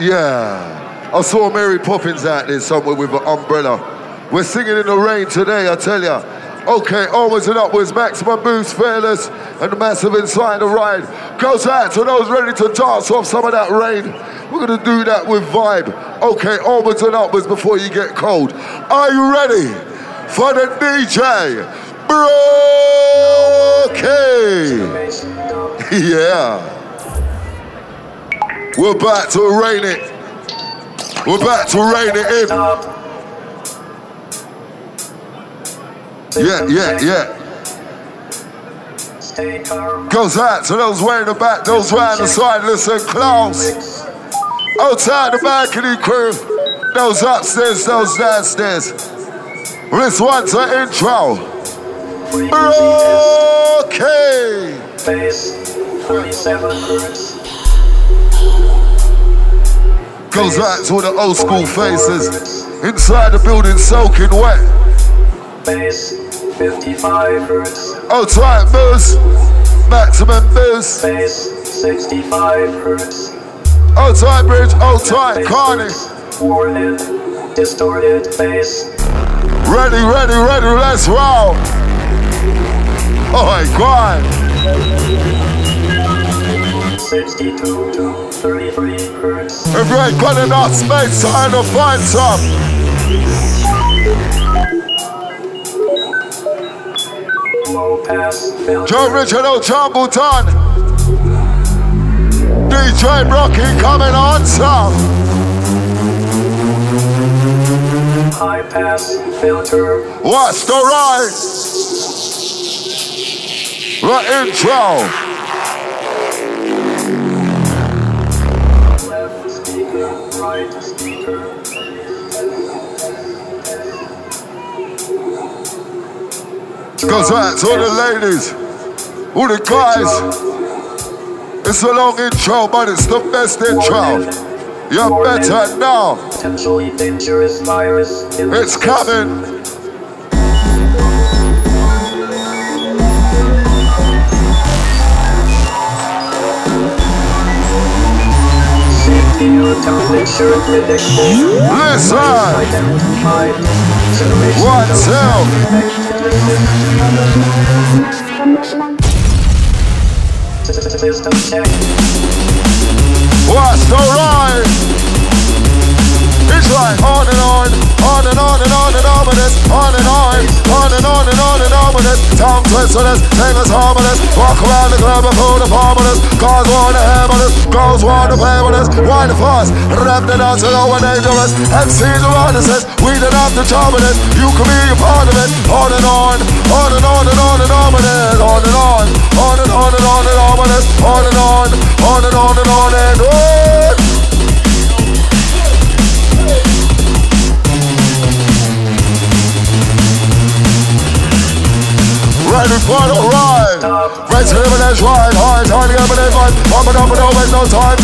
Yeah. I saw Mary Poppins out there somewhere with an umbrella. We're singing in the rain today, I tell ya. Okay, onwards and upwards, maximum boost, fearless, and the massive inside the ride. Goes out to those ready to dance off some of that rain. We're gonna do that with vibe. Okay, onwards and upwards before you get cold. Are you ready for the DJ? Brockie! yeah. We're about to rain it. We're about to rain it in. Yeah, yeah, yeah. Goes out to those way in the back, those round the side, listen close. Outside the balcony crew, those upstairs, those downstairs. This one's an intro. Okay. Bass, 37 Goes out to all the old school faces. Inside the building soaking wet. Bass, 55 hertz. Outside boost. Maximum boost. Bass, 65 hertz. Outside bridge, oh, outside Carney. Warhead, distorted bass. Ready, ready, ready, let's roll. Oh my god. If you ain't got enough space, try to find some. Joe Richard O'Chambuton. DJ Brockie coming on some. High pass filter. What's the right? The intro. To all the ladies, all the guys. It's a long intro, but it's the best intro. You're better now. It's coming. Listen. One, two. What's the rise? It's like on and on, on and on and on and on with this, on and on, on and on and on and on with this. Tongue twisters, singers harmonious, walk around the club and pull the harmonious. Girls wanna hammer this, girls wanna play with us, wine fuss, rap the dance low and dangerous. MCs around us, we don't have to trouble it. You can be a part of it, on and on, on and on and on and on with it, on and on, on and on and on and on with this, on and on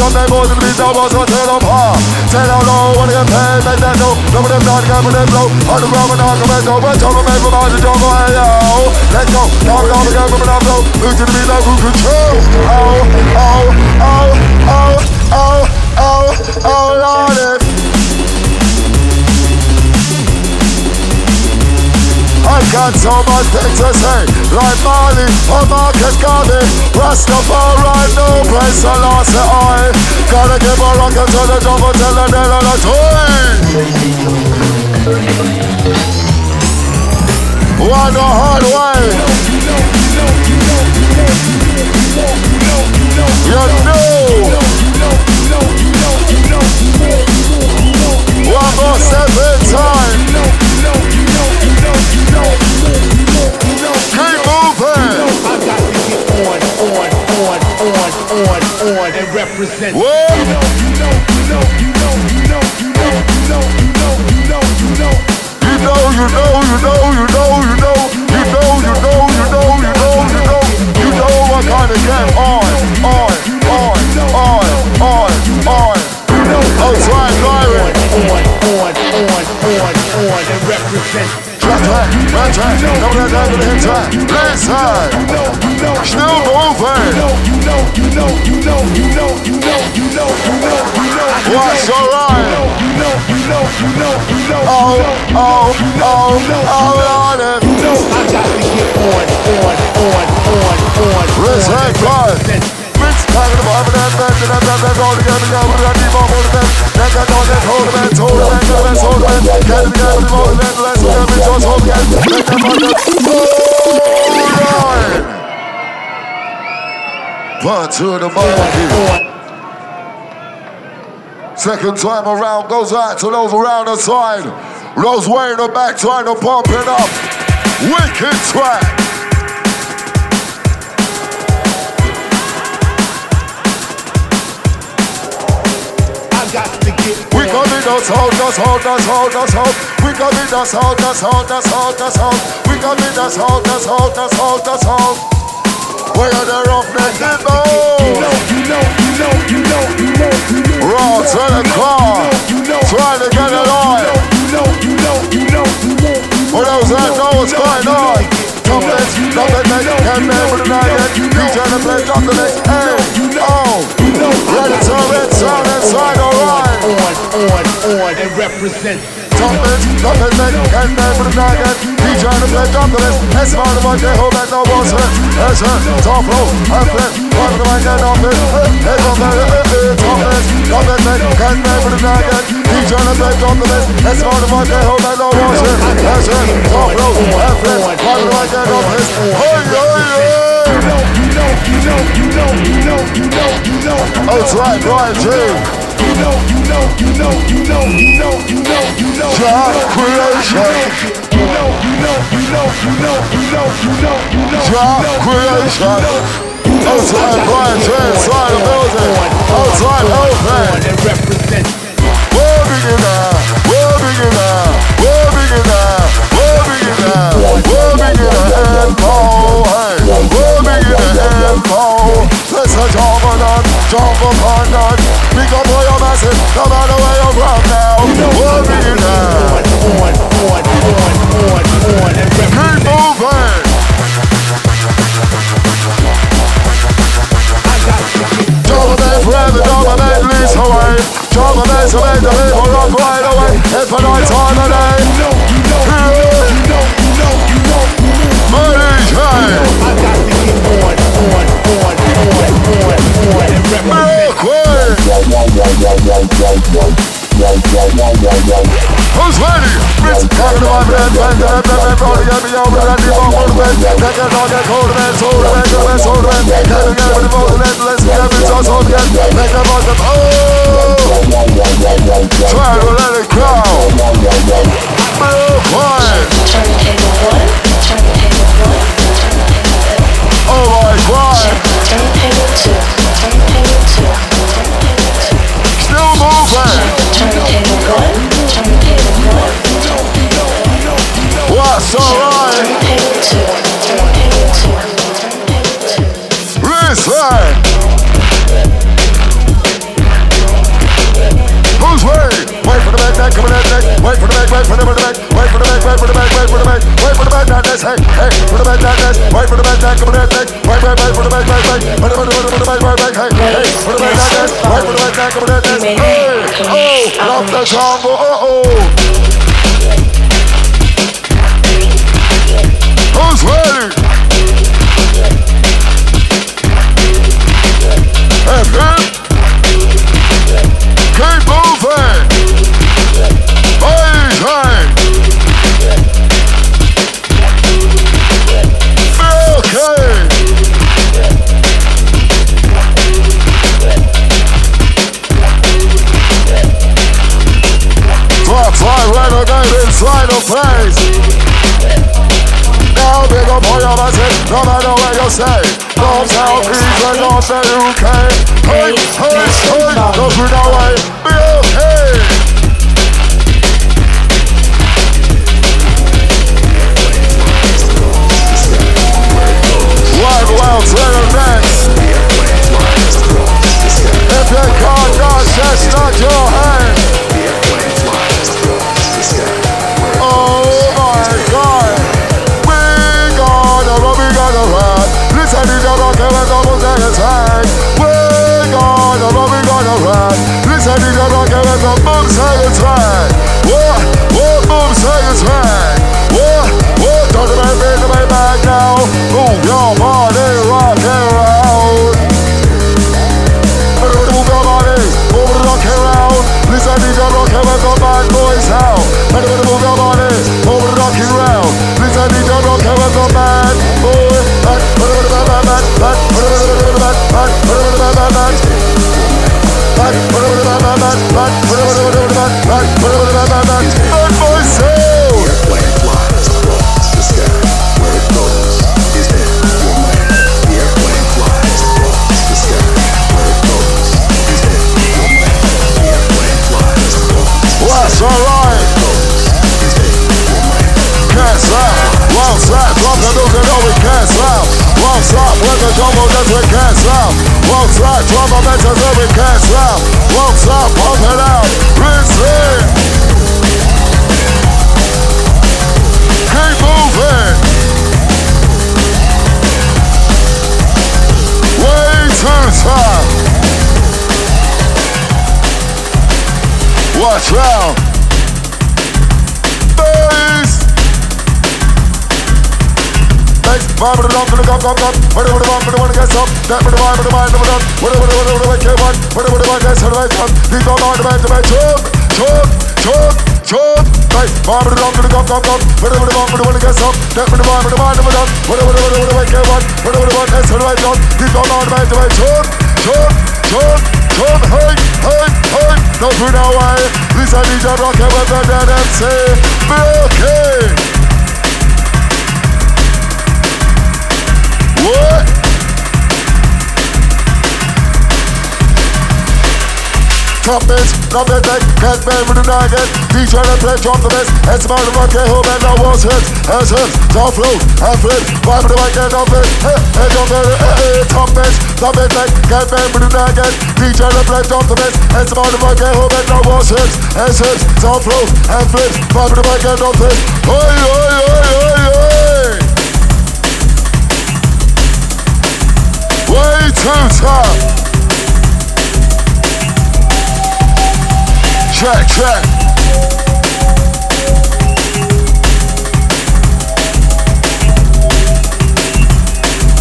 on their boys and the beat down boys so tell them ah! Tell them low, wanna get paid, make that dough. Some them not, got them blow. On the ground when I come back but Tell made for my to and jump yo. Let go, now we all again from the flow Move to the beat like who control Oh, oh, oh, oh, oh, oh, oh, oh, if got so much things to say Like Marley or Marcus Garvey. Rastafari, no price I lost the oil Gotta give a rocket to the jungle Tell the dead on the toy One the hard way. You know. One more step in time and represent. Whoa. You know, you know, you know, you know, you know, you know, you know, you know, you know, you know. You know, you know, you know, you know, you know, you know, you know, you know, you know, you know, you know what kind of get on, on, on, on, on, on. Oh, try, Byron. On, on, on, on, on, and represent. Track, red track, double that down to the still moving. What's alright? Oh, oh, oh, oh, Lord. I got to get on, on, on, on, on. All on on it let's it, One to the monkey. Second time around goes out to those around the side. Those way in the back trying to pump it up. Wicked track. We come in us hold us hold us hold us hold. We come in us hold us hold us hold us hold. We come in us hold us hold us hold us hold. Where are the roughnecks in? You know, you know, you know, you know, you know, you know. Raw to the car, trying to get it on. You know, you know, you know, you know. For those that know what's going on, Dumplings, dumplings, can't remember the night yet. DJ the play dumplings, hey, oh, ready to rinse out inside, alright. On, on, on, and represent. Dumplings, dumplings, can't remember the night yet. DJ the play dumplings, it's about the one day home and no sir. Yes, sir, top flow, I'm flip, one of the mic and dumplings. Hey, dumplings, dumplings, dumplings, can't remember the night yet. DJ the play dumplings, it's about the one day home and no more sir. Yes, sir, top flow, I'm flip, one of the mic and dumplings. Hey, hey, hey. You know, you know, you know, you know, you know, you know. Oh, that's right, Brian G. You know, you know, you know, you know, you know, you know, you know. Job creation. You know, you know, you know, you know, you know, you know, you know. Job creation. Outside Brian. Inside the building. Outside open. We're beginner. We're beginner. We're beginner. We're beginner. We're beginner. And go. Hey. We're beginner. And go. A jump on that. Jump upon that. Pick up all your massive. No matter where you're from now. We're beginner. On, on, on, on, on, and. Keep moving. Jump man forever, jump man leads away. Jump man to make the people rock right away. It's for night time of day. You know, you know, you know, you know, you know, to. Who's ready? Me over that deep oh! first round. Face. Face. Vibe with the dog, look up, up, up. What do the vibe, what do the gets up? That with the vibe, with the vibe, with the What do the what do the wake up? What do the vibe gets up? Wake up. Leave the vibe, the vibe, the vibe. Chop, chop, chop, chop. Face. Vibe with the dog, look up, up, up. What do the vibe, what do the gets up? That with the vibe, with the vibe, with the What do the what do the wake up? What do the vibe gets up? Wake up. Leave the vibe, the vibe, the vibe. Chop, chop. Come, come, hey, hey, hey. Don't put away. This is DJ Rocket with the dead MC. Milky. What? Top this, not the deck, head man with the nugget. DJ and play drop the best. And smile the rocket, home and now was hits, as hits, top flow, and flip. Vibe the right end of it, end of it, hey, top this, not the deck, head man with the nugget. DJ and play drop the best. And smile the rocket, home and now was hits, as hits, top flow, and flip. Vibe the right end of it. Oi, oi, oi, oi, oi. Way too tough. Check, check.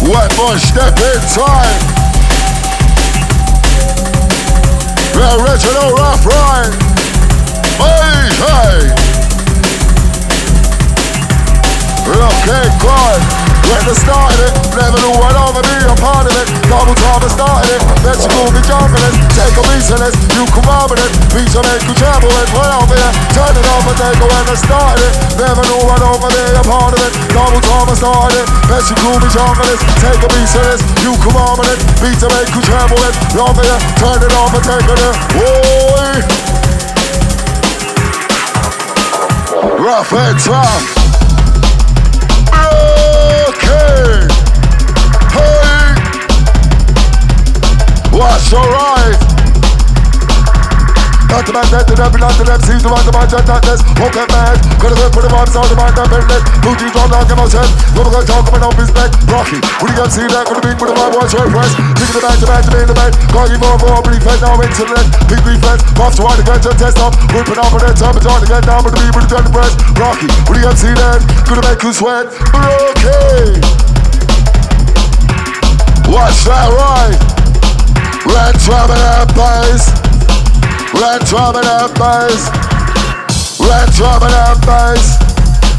One more step in time. The original rough ride. Hey, I started it, never knew what over me, a part of it. Double time started it, bet you could be jumping it. Take a of this, you come over it. Piece of make you travel it, right over here. Turn it off and take it I started it. Never knew what over me, a part of it. Double time started it, bet you could be jumping it. Take a piece of this, you come over it. Beat to make you travel it, over here. Turn it off and take it. Boy. Rough and tough. Watch your eyes. Not to my death, to them, not to them, see the man to my death, not. Won't get mad. Gonna go put on, sound of my damn business. Blue G drop down, get my chest. Gonna talk about no respect. Rocky, when you see that, gonna be put them on, watch press. Thinking about the match, man, the man. Call you more, more, pretty fed, now into the net. Big reflex, off to one get your test up. Whipping off on that time, but to get down, but to be with the press. Rocky, when you see that, gonna make sweat. Rocky. Watch that ride. And that bass. Red drum and that bass. Red drum and that bass.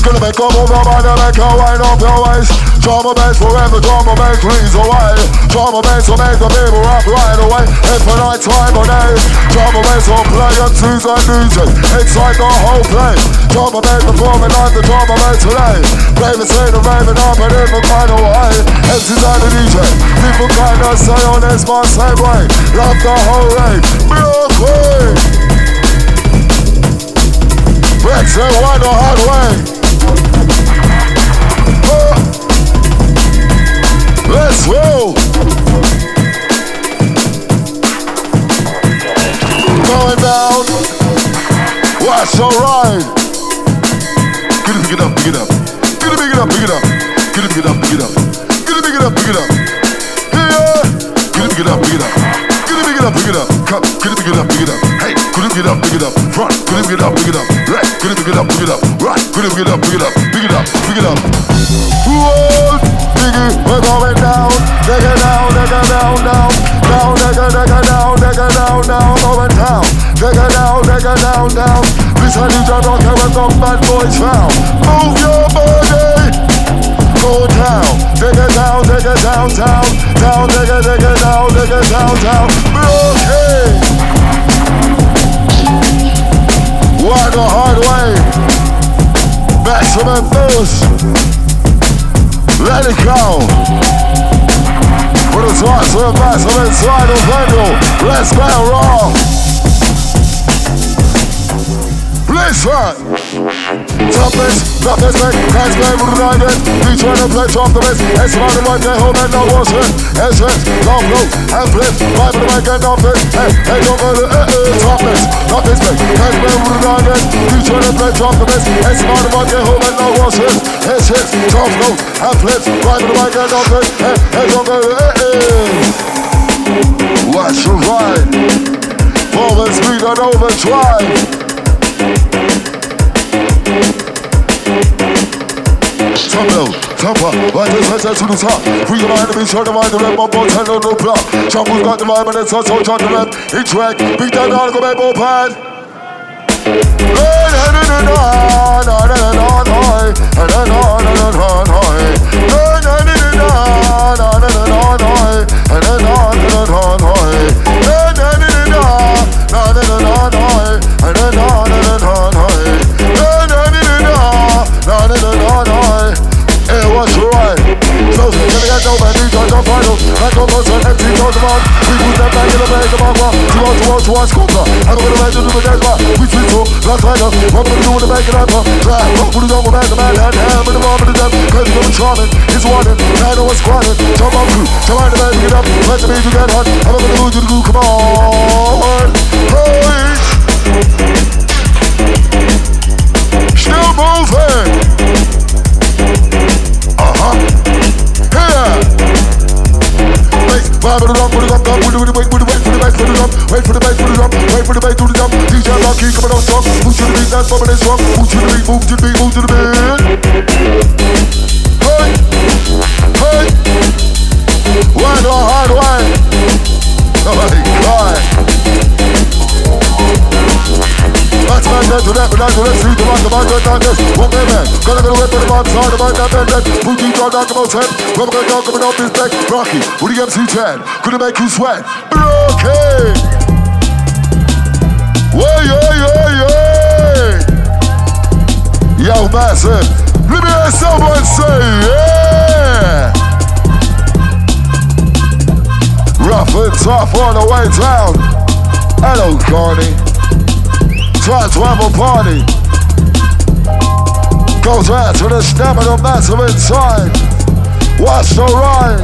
Gonna make a move up and make a wind up your waist. Drama bass forever, drama bass please away. Drama bass will make the people rock right away. Infinite time or day. Drama bass will play on Tuesday music. Excite the whole place. Drama bass performing like the drama bass today. Raving, saying, raving up in different kind of way. MC's on the DJ. People kinda say on this my same way. Love the whole rave. Be okay. Rex and one the hard way. Uh, Let's roll. Going down. Watch your ride. Get it, it up, it up. Get it, it up, it up. Get it, it up, it up. Get it, it up, it up. Pick it up, pick it up. Get it, pick it up, pick it up. Come, could it pick it up, pick it up. Hey, could it pick it up, pick it up. Front, could it pick it up, pick it up. Left, could it pick it up, pick it up. Right, could it pick it up, pick it up. Pick it up, pick it up. Whoa, Biggie, we're going down. It down, it down, down. Down, take it down, it down, down. Going down. It down, it down, down. Listen, you don't know where the bad boys found. Move your body go down, dig it down, dig it down, down, down, dig it, dig it down, dig it down, downtown. Blockade. Why the hard way? Back to Memphis. Let it go. Put a torch to the back from inside the window. Let's go raw. Listen toughness, toughness, man, that's why we're riding. We try to play top the best, it's hard to right day home and I one's hit. It's hit, long low, and flip, vibe the and off it. Hey, hey, don't go to, uh, uh, toughness, toughness, man, that's why we're. We try to play top the best, it's hard to right day home and I one's hit. It's hit, long low, and flip, vibe the and off it. Hey, hey, don't go to, uh, uh. Watch your ride, forward speed and overdrive. Top hill, top up, right this to the top. Free your mind to be sure to mind the red, my boy, tell no block. Jungle's got the vibe and it's also on the rep. Each track, big down, down, go back, ball pad. Na na na finals. Gonna get over and try the finals. Back on us and empty. We put them back in the bag of aqua. Two out, two out, two out, uh. scopa. And we're gonna imagine the desma. We treat so, last rider. What we do in the bag of aqua. Try, put it over back of man and ham in the bomb of the death. Cause we're charming, he's warning. Nine hours squatting. Jump on, crew. Come on, the get up. Let the baby get hot. I'm gonna lose you to do, come on. Hey! Still moving. Uh huh. Vibe it up, put it up, put it wait, put it up bass to the drum, wait for the bass to the drum, wait for the bass to the drum. DJ Brockie coming on strong, move to the beat, that's bumping and strong. Move to the beat, move to the beat, move to the beat. Hey, hey, why the hard way? Oh my God. That's man, that's that, but that's that, see the man, the man, the man, this, one man, man. Gotta go away from the man, side, the man, that man, that. Booty, draw down, come on, ten. Rubber, gun, dog, coming off his back. Rocky, do you MC 10? Gonna make you sweat. Okay. Way, way, way, way. Yo, massive. Let me hear someone say, yeah. Rough and tough all the way down. Hello, Carney. Try to have a party. Goes out to the stamina massive inside. Watch the ride.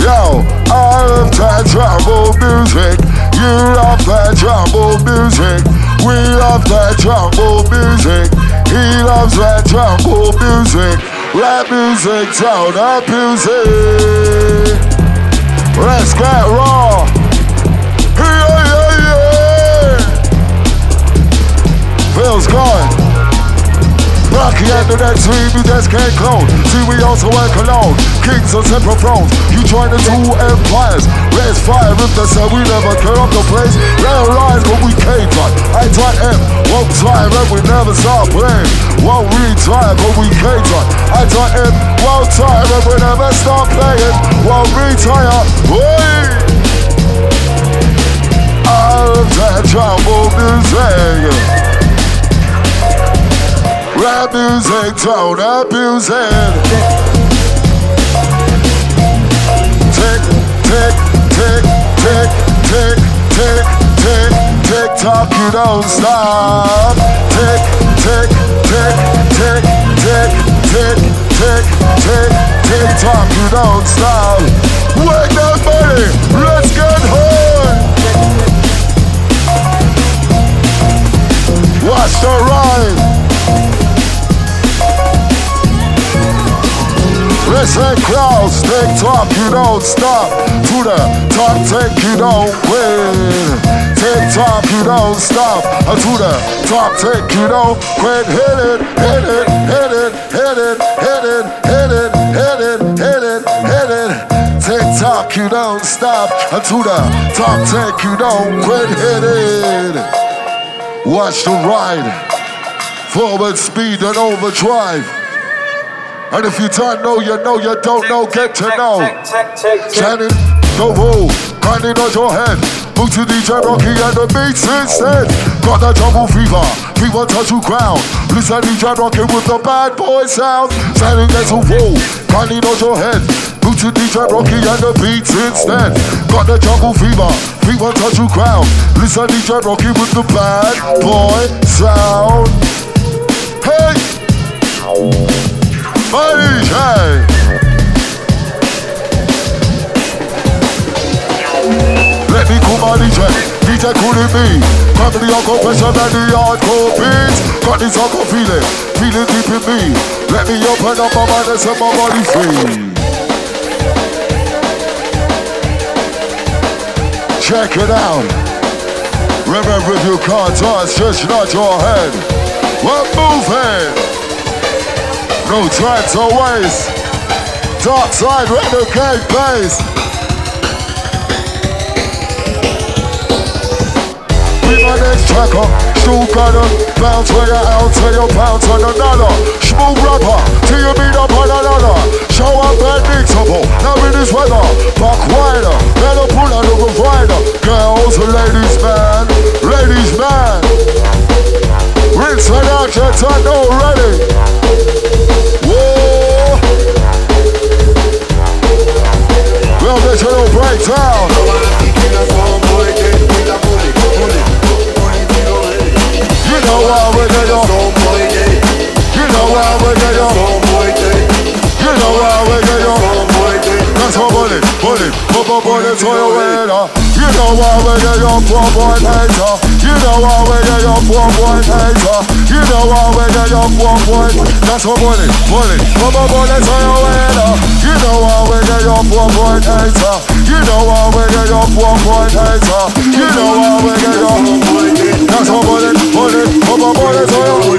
Yo, I love that trouble music. You love that trouble music. We love that trouble music. He loves that trouble music. Rap music, tone up music. Let's get raw. Yeah, yeah, yeah. Feels good. Lucky at the next week, we just can't clone. See, we also work alone. Kings on separate thrones. You join the two empires. Raise fire if they say we never tear up the place. Real lies, but we can't try. I try M, won't try, and we never stop playing. Won't retire, but we can't try. I try M, won't try, and we never stop playing. Won't retire, music, tone up music. Tick, tick, tick, tick, tick, tick, tick, tick tock, you don't stop. Tick, tick, tick, tick, tick, tick, tick, tick, tick tock, you don't stop. Wake up, buddy, let's get high. Watch the ride. Listen. Clouds, take top, you don't stop. To the top, take you don't quit. Take top, you don't stop. Uh, To the top, take you don't quit. Hit it, hit it, hit it, hit it, hit it, hit it, hit it, hit it, hit it. Take top, you don't stop. Uh, To the top, take you don't quit. Hit it. Watch the ride. Forward speed and overdrive. And if you don't know, you know, you don't know, get to know. Shining the roll, grinding on your head. Move to DJ Brockie and the beats instead. Got that jungle fever, fever touch you ground. Listen DJ Brockie with the bad boy sound. Shining gets a roll, grinding on your head. Move to DJ Brockie and the beats instead. Got the jungle fever, fever touch you ground. Listen DJ Brockie with the bad boy sound. Hey! Buddy! Let me cool my DJ, DJ cooling me. Family on compression and the hardcore beats. Got this hardcore feeling, feeling deep in me. Let me open up my mind and set my body free. Check it out. Remember if you can't dance, just nod your head. We're moving. No time to waste. Dark side, renegade base. Be my next tracker. Still gotta bounce where you're out till you bounce on another. Smooth rapper till you beat up on another. Show up and mixable. Oh, now in this weather, back wider. Better pull out the provider. Girls, ladies, man, ladies, man. Rinse it out, your time already. Well, there's a little breakdown. You know why we're gonna You know why we're gonna You know why we're gonna That's how bullet, bullet, pop a bullet to your head uh. You know why we get your poor boy hater. You know why we get your poor boy hater. You know why we get your poor boy. That's what money, money. Come on, money, so oh, you You know why we get your poor boy hater. You know what we get up one point later. You know what we get up. That's a bullet, bullet, up a bullet so you.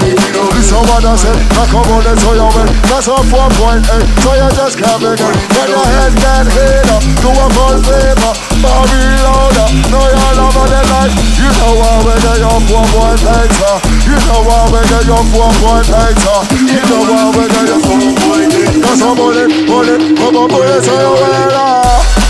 This is what I said, that's a bullet so you win. That's a one point eight, so you just can't make it. When your head get hit up, do a full paper, Bobby louder. Know your love the night. You know what we get up one point later. You know what we get up one point later. You know what we get up one point later. That's a bullet, bullet, up a bullet so you win.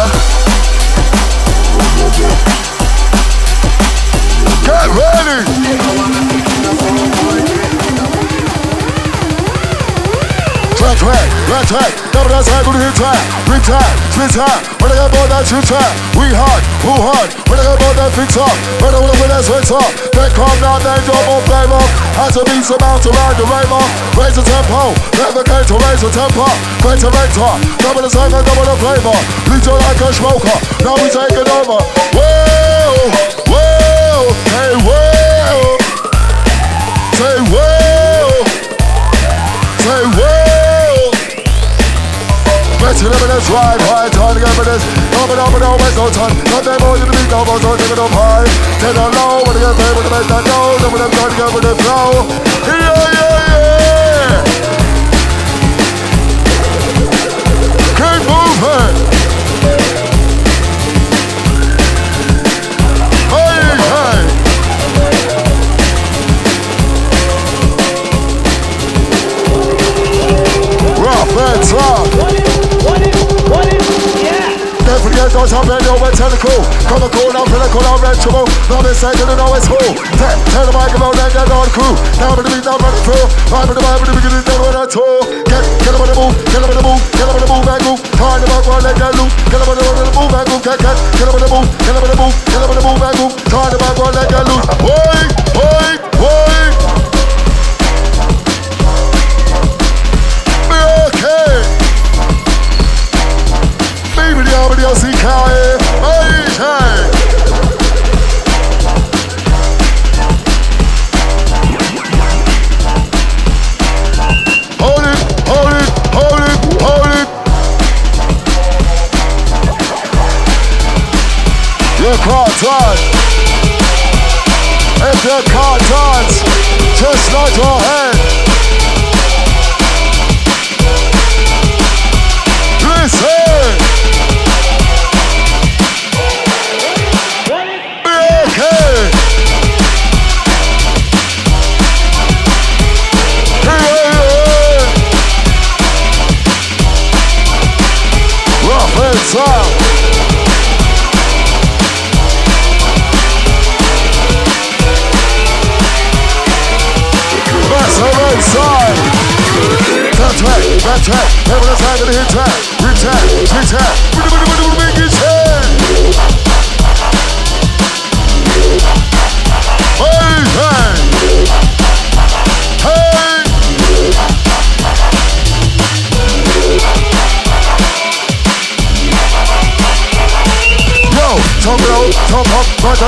track, red track, double that side, hit track, big time, split time, when I got about that shoot track, we hard, who hard, when I got about that fix up, when I wanna put that sweat up, then calm down, then drop on flame up, has to be some out around the rain up, raise the tempo, going to raise the tempo, great mentor, double the song double the flavor, lead you like a smoker, now never gonna. Yeah, yeah, yeah. Keep moving. Hey, hey. Don't forget those are technical Come and call down, feel the cool down, red Now they say get, up on the move, get up on the move, get up on the move and move. Turn the back, one leg and loop. Wait, just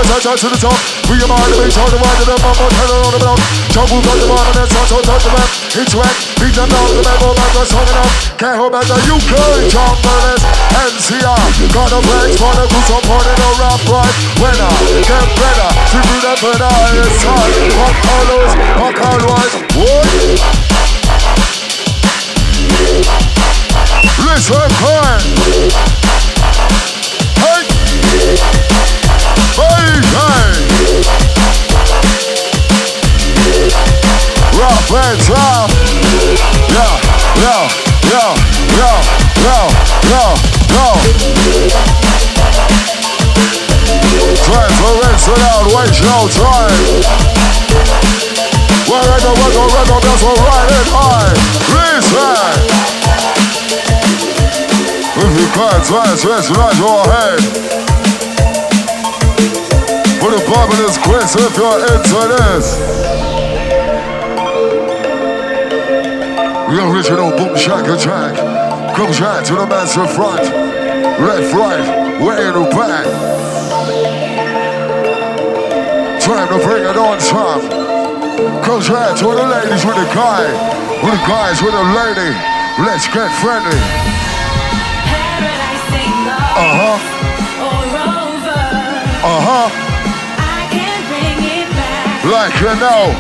touch, to the top. We are on the beach, on the right to the turn it on the block. Move, touch the bottom, and then touch, the map. Each whack, beat them down, the man, go back, that's strong enough. Can't hold back the UK, jump, burlesque, NCR. Got a flex for the supporting the rap right. Winner, get better, to do that better, it's time. Fuck all those, fuck all what? Listen, cry. Yeah. Transference without waste no time. If you can't your head. A bob in this quiz if you're into this. The original boom shaka track comes right to the master front. Left, right, way in the back. Time to bring it on top. Comes right to the ladies with the guy. With the guys with the lady. Let's get friendly. Paradise ain't lost Uh-huh. Like you know.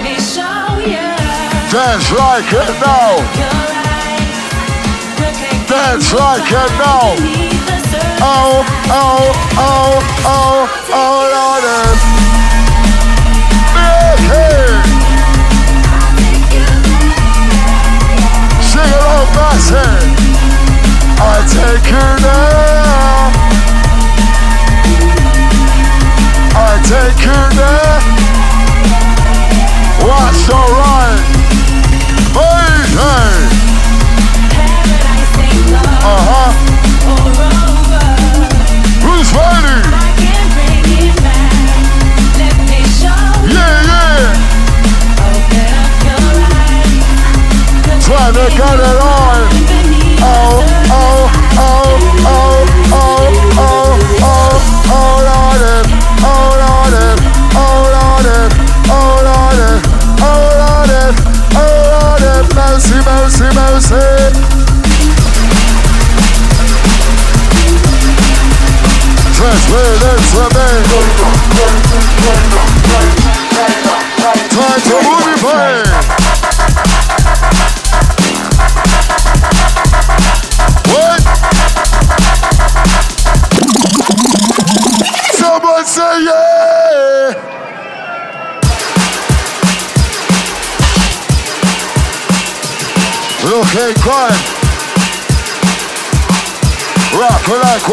Dance like you know. Dance like you know. Oh, oh, oh, oh, oh, Lord. Okay. Sing on Massive. I take you there. I take you there. The ride. Hey, hey. Lost Uh-huh. Who's ready?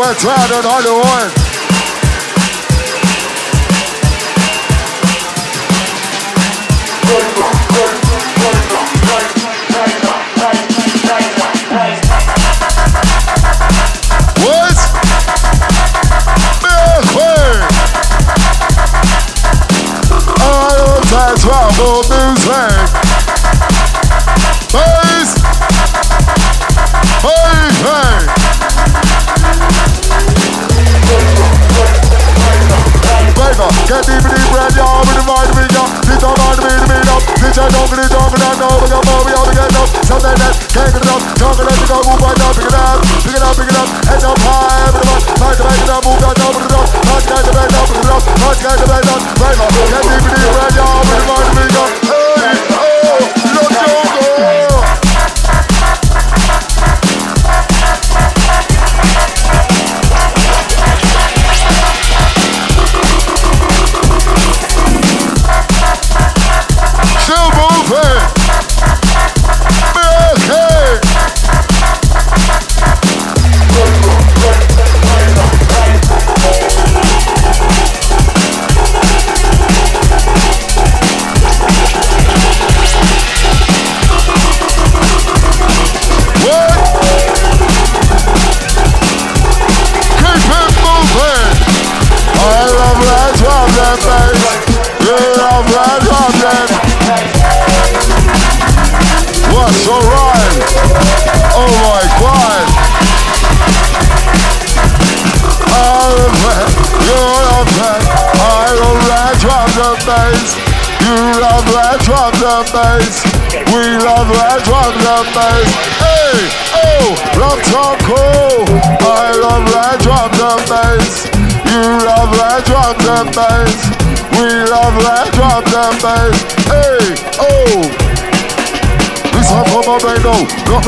Rock like we're tired on Hollywood.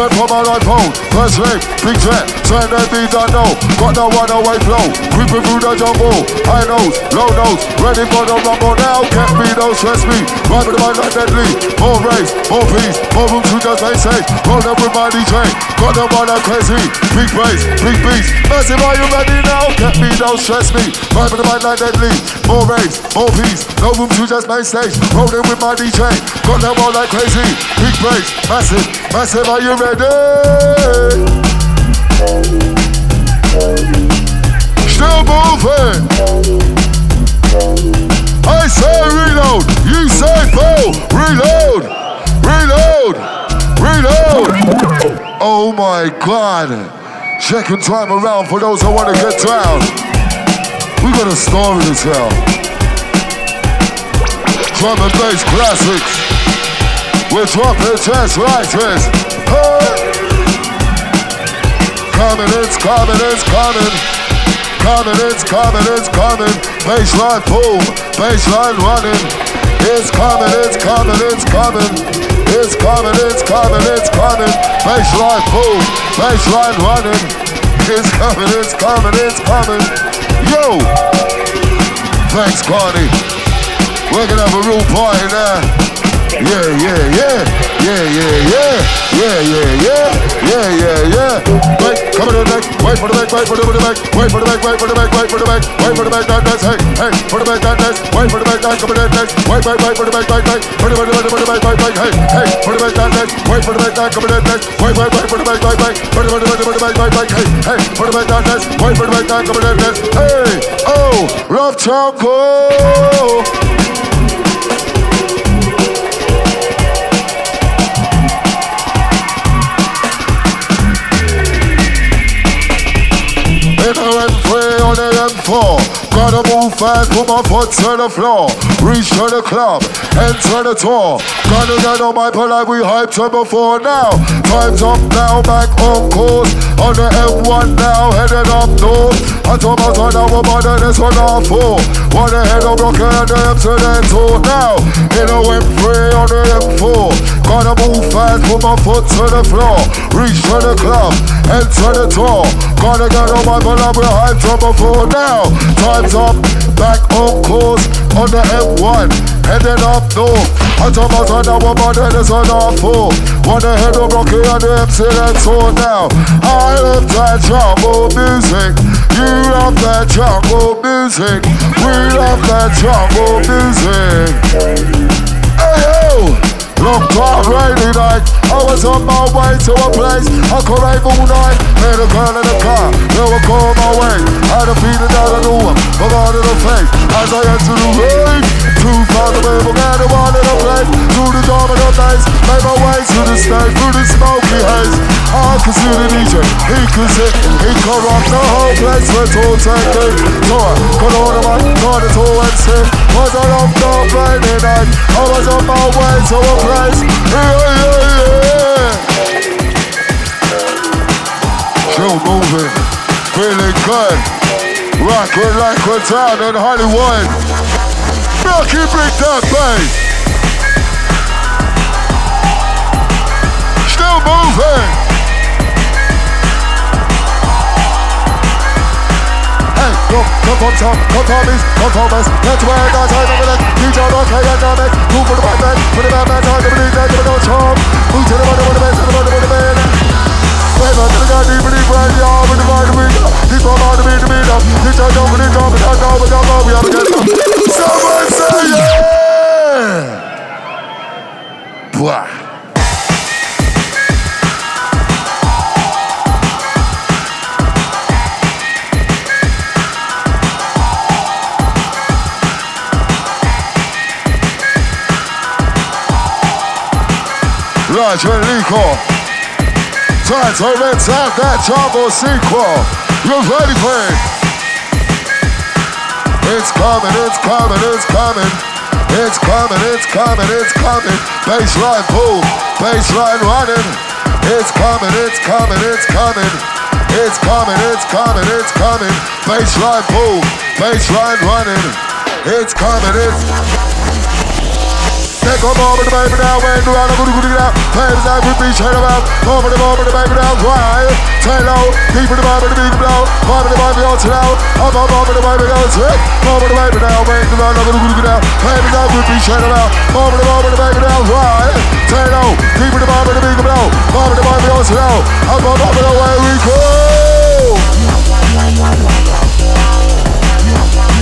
Come on, I vote. First leg, big threat. Turn that beat down, no. Got the one away flow. Creeping through the jungle. High notes, low notes, Ready for the rumble now. Can't be no stress me. With the mind like deadly. More race, more peace. More room to just make safe. Roll up with my DJ. Got the one that crazy. Big bass, big beats. Massive, are you ready now? Can't be no stress me. With the mind like deadly. More race, more peace. No room to just make safe. Rolling with my DJ. Got them all like crazy. Big bass, massive, massive. Are you ready? Still moving. I say reload. You say. Reload. Reload. Reload. Oh my God. Second time around for those who want to get down. We got a story to tell. Drum and bass classics. We're dropping test right twist. Hey. Coming, it's coming, it's coming. Coming, it's coming, it's coming. Baseline boom, baseline running. It's coming, it's coming, it's coming. It's coming, it's coming, it's coming. Baseline boom, baseline running. It's coming, it's coming, it's coming. Yo! Thanks, Carney. We're gonna have a real party now. Yeah, yeah, yeah, yeah, yeah, yeah, yeah, yeah, yeah, yeah, yeah, yeah. Wait, come in the back, wait for the back, wait for the back, wait for the back, wait for the back, wait for the back, wait for the back, that dance, hey, hey, for the back, that dance, wait for the back, that come in the next, wait, wait, wait for the back, wait, wait, for the back, wait for the back, wait, wait, hey, hey, for the back, that dance, wait for the back, that come in the next, wait, wait, wait for the back, wait, wait, for the back, wait for the back, hey, hey, for the back, that dance, wait for the back, that in the next, hey, oh, rough choco. M3 on the M4 Gotta move fast, put my foot to the floor. Reach to the club, enter the tour. Gotta get on my polite, we hyped her before now. Time's up now, back on course. On the M1 now, headed up north a to bazada wo bada This one off fo Wa de hell block and the Occidental Now, in a whip free on the M4 Gotta move fast, put my foot to the floor. Reach to the club, head to the door Gotta get on my balloon, we're hyped from before Now, time's up, back on course On the M1 heading up north. I my son I was born this one off four. Wanna head up Brockie and the MC that's all now. I love that jungle music. You love that jungle music. We love that jungle music. Hey yo! Long time rainy night, I was on my way to a place I could rave all night. Met a girl in a car, they were calling my way. Had a feeling that I knew her, but out of the face as I entered the rave. Two thousand people gathered one in a place. Through the door of the place, made my way to the stage through the smoky haze. I could see the DJ, he see, he rock the whole place with I could order my, got it all and. Was I the rainy night? I was on my way to a place. Yeah, yeah, yeah. Moving, feeling good. Rock with like we're down in Hollywood. Brockie, bring that. Still moving. Hey, go, come from some, come from east, come from west. That's where the time it. DJ Rock, hey, and Dominic. Move for the bad man, for the bad man, time to believe that you're no charm. Move to the of the best, to the bed. Hey, man, to the guy, deep, deep, right, yeah, with the mind of me. Deep, from out of me, to me, now. DJ Rock, with the drum, and I know, we don't know, we have to get some. Someone say yeah! Blah. Roger Nico. Time to rinse out that jungle sequel. You ready for it? It's coming, it's coming, it's coming. It's coming, it's coming, it's coming. Baseline boom, baseline running. It's coming, it's coming, it's coming. It's coming, it's coming, it's coming. Baseline boom, baseline running. It's coming, it's Take come over the baby now, when you are not gonna get out. Play the side with me, shut about. Over the the baby now, cry. Say low, in the bar, the beat blow. Over the baby on now. Up, up, over the baby now, sick. Over the baby now, when you are not gonna get out. Play the side with me, shut about. Over the the baby now, cry. Say low, in the bar, the beat blow. Over the baby on now. Up, up, over the way we go.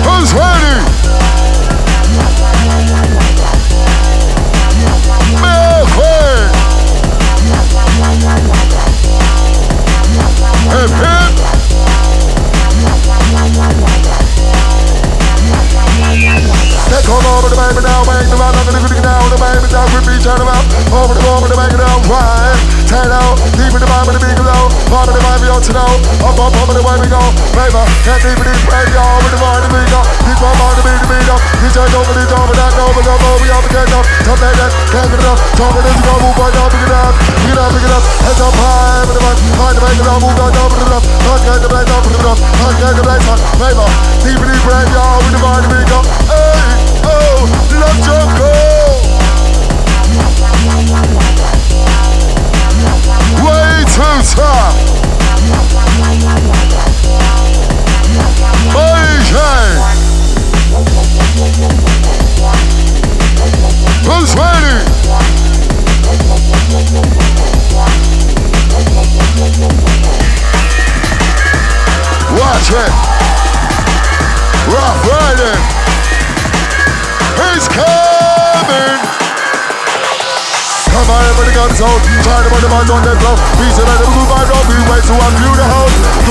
Who's ready? Baby now, bang the round, I'm down, the baby down, with me, turn around, over the over the baby down, right, turn out, deep in the vibe, the big low, part of the vibe, you to know, up, up, up, the way we go, baby, can't deep in this all with the vibe, the big go, deep on, on the big, the big go, you turn over the top, that go, we go, go, we all get up, top that, can't get enough, top of this, go, move on, down, pick it up, pick it up, pick it up, heads up high, with the vibe, find the baby, move on, down, put it up, touch, get the blaze, down, put it up, touch, get the blaze, baby, deep in this all with the vibe, the big go, hey, oh, love jungle. Way too tough. Okay. Who's ready? Try to put the minds on that flow. Beats it like a good vibe, don't be way to one view the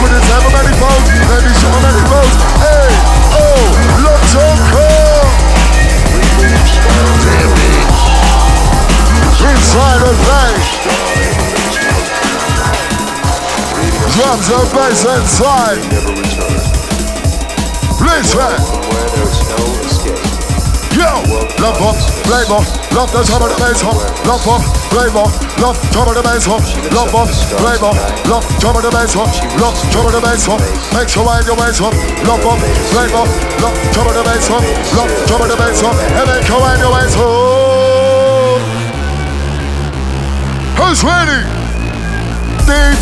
this have many foes. Let me show many foes. Hey, oh, look so cool. Inside the place. Drums and bass inside. Listen. Yo, love up, flame up, love the top of the bass up, love up, flame up, love top of the bass up, love up, flame up, love top of the bass up, love top of the bass up, make sure wind your waist up, love up, flame up, love top of the bass up, love top of the bass up, and make sure wind your waist up. Who's ready? Deep,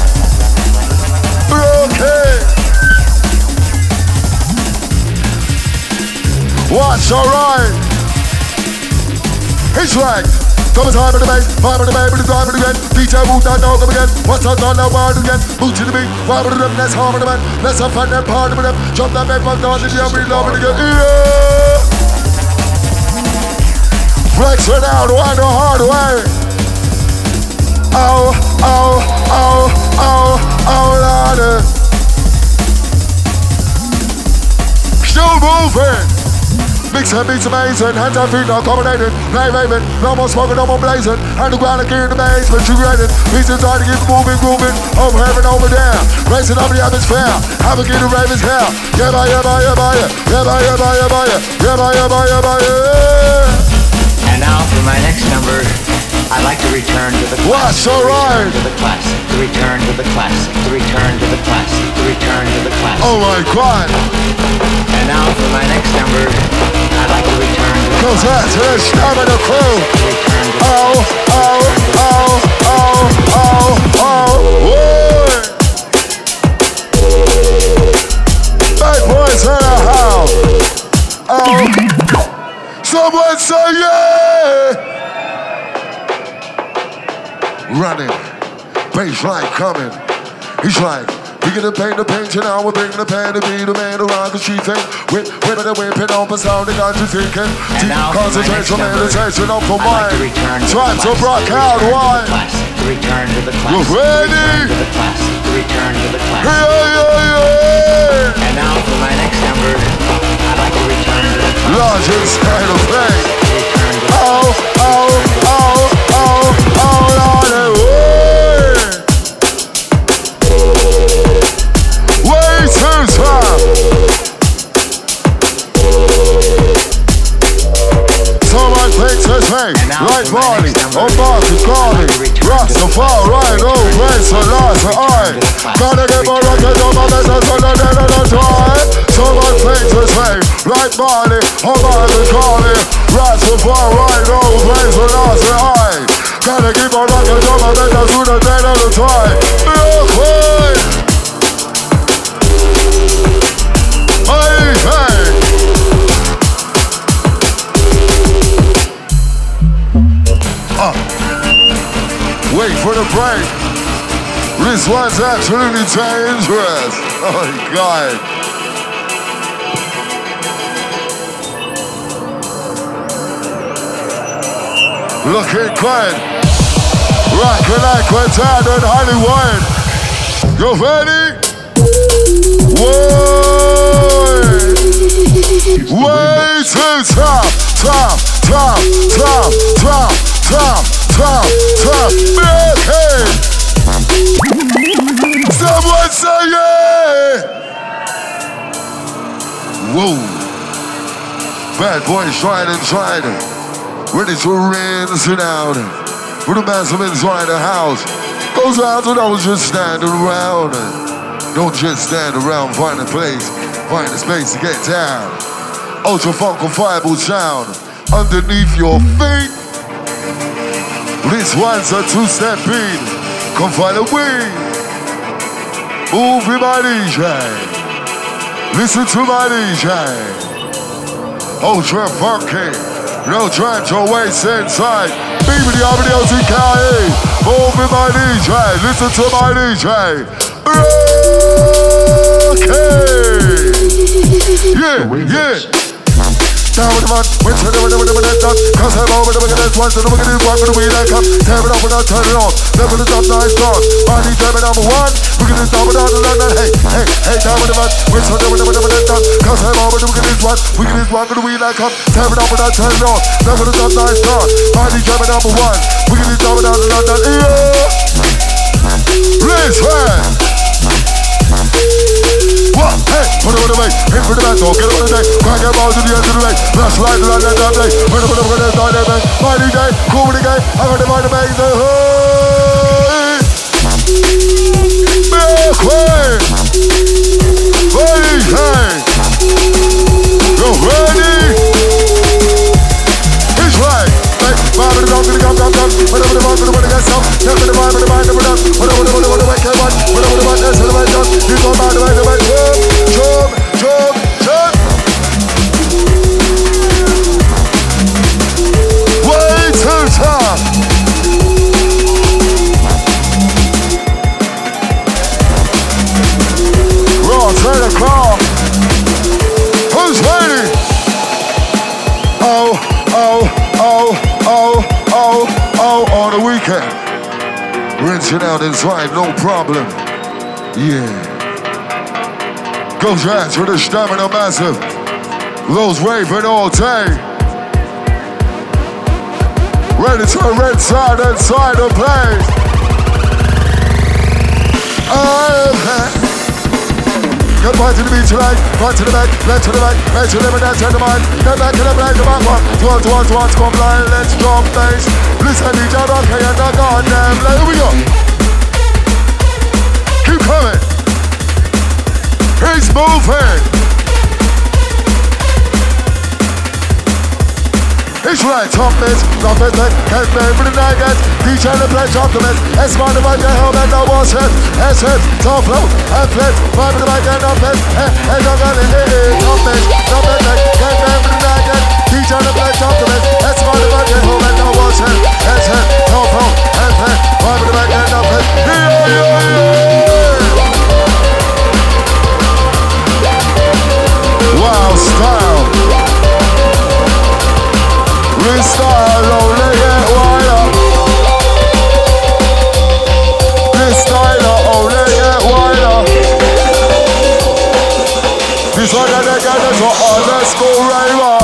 okay. Watch alright. It's right. Come time of the bass, time of the but the time of the again. DJ move that dog up again. What's up, on that word again? Move to the beat, vibe with them, let's harm with them. Let's have fun, that party with them. Jump that back, fuck the jam, we love it again. Yeah! Flex it out, wind the hard way. Oh, oh, oh, oh, oh, Lord. Still moving. Mix and beats amazing, hands and feet are accommodated. Play raving, no more smoking, no more blazing. Underground again in the basement, you graded. Beats inside to keep moving, grooving. Over here and over there. Racing up the atmosphere. Have a get a raven's hair. Yeah, bye, yeah, bye, yeah, bye, yeah. Yeah, bye, yeah, bye, yeah, bye, yeah. Yeah, bye, yeah, bye, yeah, bye, yeah. And now for my next number, I'd like to return to the class. What's alright? To the classic. To return to the classic. To return to the classic. To return to the classic. Oh my god. And now for my next number, I'd like to return to Goes out to the stamina crew. return to Oh, oh, oh, oh, oh, oh. oh Whoa. Bad boys in the house. Oh. Someone say yeah. Running. Baseline coming. He's like, Bigger the pain, the you know, we're bringing the pain to be the man around the street thing. With, with the whipping up a sound, the got you thinking. Deep now for my next concentration, meditation up for I'd like to mine. Trying the to rock out return wine. To the classic, return to the You classic, ready? return to the classic, return to the classic. Yeah, yeah, yeah. And now for my next number, I'd like to return to the classic, Largest kind of thing. the oh, oh, gotta rocket on my message on the dead of the try. Someone takes his way, Looking good. Rockin' like we're down in Hollywood. You ready? Way, way too tough, tough, tough, tough, tough, tough, tough, tough. Milky. Someone say yeah. Whoa. Bad boys trying and trying. Ready to rinse it out. With the massive inside the house. Goes out and I was just standing around. Don't just stand around, find a place, find a space to get down. Ultra funkifiable sound underneath your feet. This one's a two-step beat. Come find a way. Move with my DJ. Listen to my DJ. Ultra funky. No time to waste inside. Baby the RBDOTKE. Move with my DJ. Listen to my DJ. Okay. Yeah, yeah. Down with the man, went to the with the done. Cause I'm over the wicked one, so the wicked is one, gonna be that come. Tear it up without turning off. Never the. Body jamming number one. Wicked is down the London. Hey, hey, hey, down with the man, went to the with the done. Cause I'm over the wicked is one. Wicked is one, gonna be that come. Tear it up without turning off. Never the top nice start. Body jamming number one. Wicked is down the London. Yeah. Raise hand. What? Hey, put it on the way. Hit for the back door. Get on the day. Crank it ball to the end of the day. Flash light, light, light, light, light. Put it on the way. Start that man. Mighty day. Cool with the game. I heard the mighty bang. Say, hey. Back way. Mighty day. You ready? Jump, jump. Rinsing out inside, no problem. Yeah. Goes right to the stamina massive. Those raving all day. Ready to the red side inside the place. Oh, Get back to the beach tonight, back to the back, left to the back, right to the left, down to the mind, get back to the back, the back one, on, two on, come line, let's drop bass. Listen, DJ Brockie and the goddamn, like, here we go. Keep coming. He's moving. It's right, toughness, nothing that can be the night get DJ the play optimist, S man the mic, helmet, no war set, S hit, top flow, and flip, vibe the mic and uplift, and I'm gonna hit it, toughness, nothing that can be the night get DJ the play optimist, S man the mic, helmet, no war set, S hit, top flow, and flip, vibe the mic and uplift, yeah, yeah, yeah. Wow, style. Restyle, only get wider. This style, only get wider. This one is for underscore raver. Hey,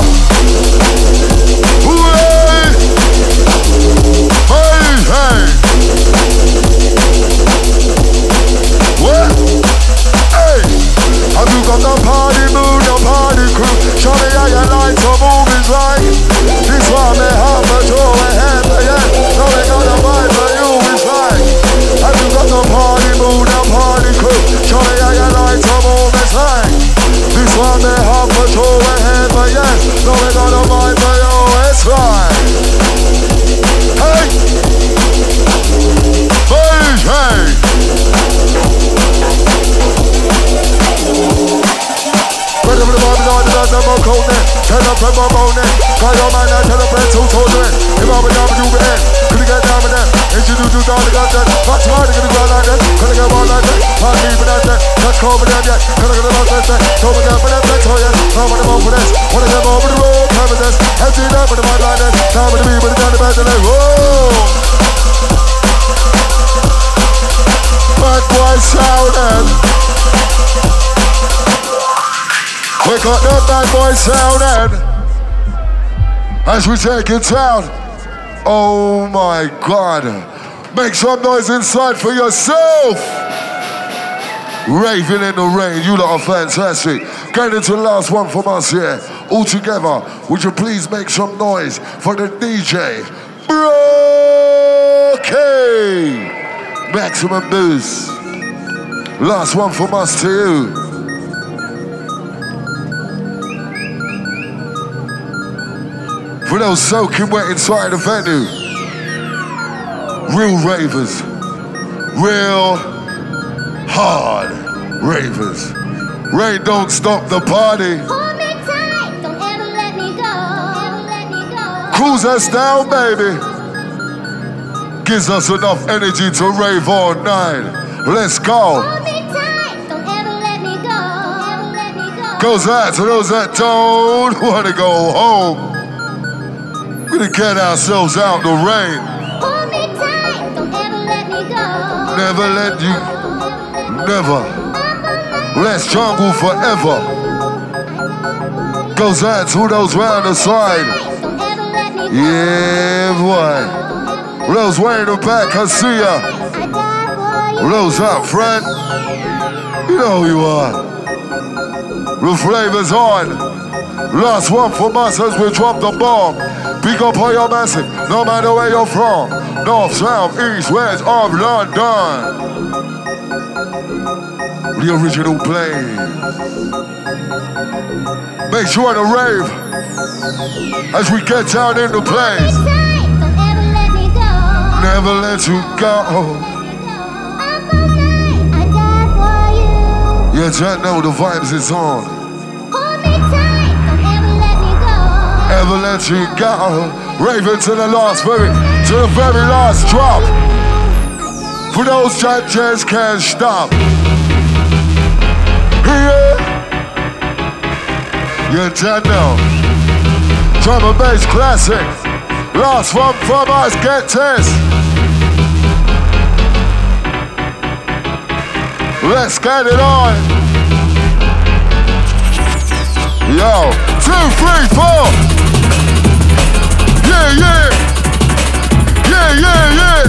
boy sounding as we take it down. Oh my God! Make some noise inside for yourself. Raving in the rain, you lot are fantastic. Going into the last one from us here. All together, would you please make some noise for the DJ? Brockie! Maximum boost. Last one from us to you. Those soaking wet inside the venue. Real ravers. Real hard ravers. Rain don't stop the party. Hold me tight, don't ever let me go. Let me go. Cruise us down, baby. Gives us enough energy to rave all night. Let's go. Hold me tight, don't ever let me go. Ever let me go. Goes out to those that don't want to go home. Gonna get ourselves out the rain. Hold me tight, don't ever let me go. Never let you, never. Let's jungle forever. Goes out to those round the side. Don't ever let me go. Yeah, boy. Rose way in the back, I see ya. Rose up front. You know who you are. The flavor's on. Last one from us as we drop the bomb. Pick up all your message, no matter where you're from. North, south, east, west of London. The original plane. Make sure to rave as we get down in the place. Tight, don't ever let me go. Never let you go. Up all night, I die for you. Yeah, Jack, know the vibes is on. Go. Ever let you go. Raving to the last, very, to the very last drop. For those that just can't stop. Yeah. You don't know. Drum and bass classic. Last one from us, get this. Let's get it on. Yo, two, three, four. Yeah, yeah. Yeah, yeah, yeah.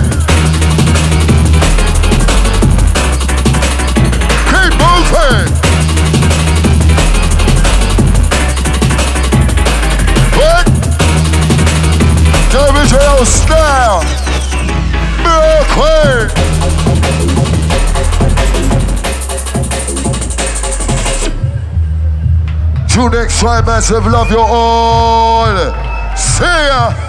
Keep. What? Till next time, massive love you all. See ya.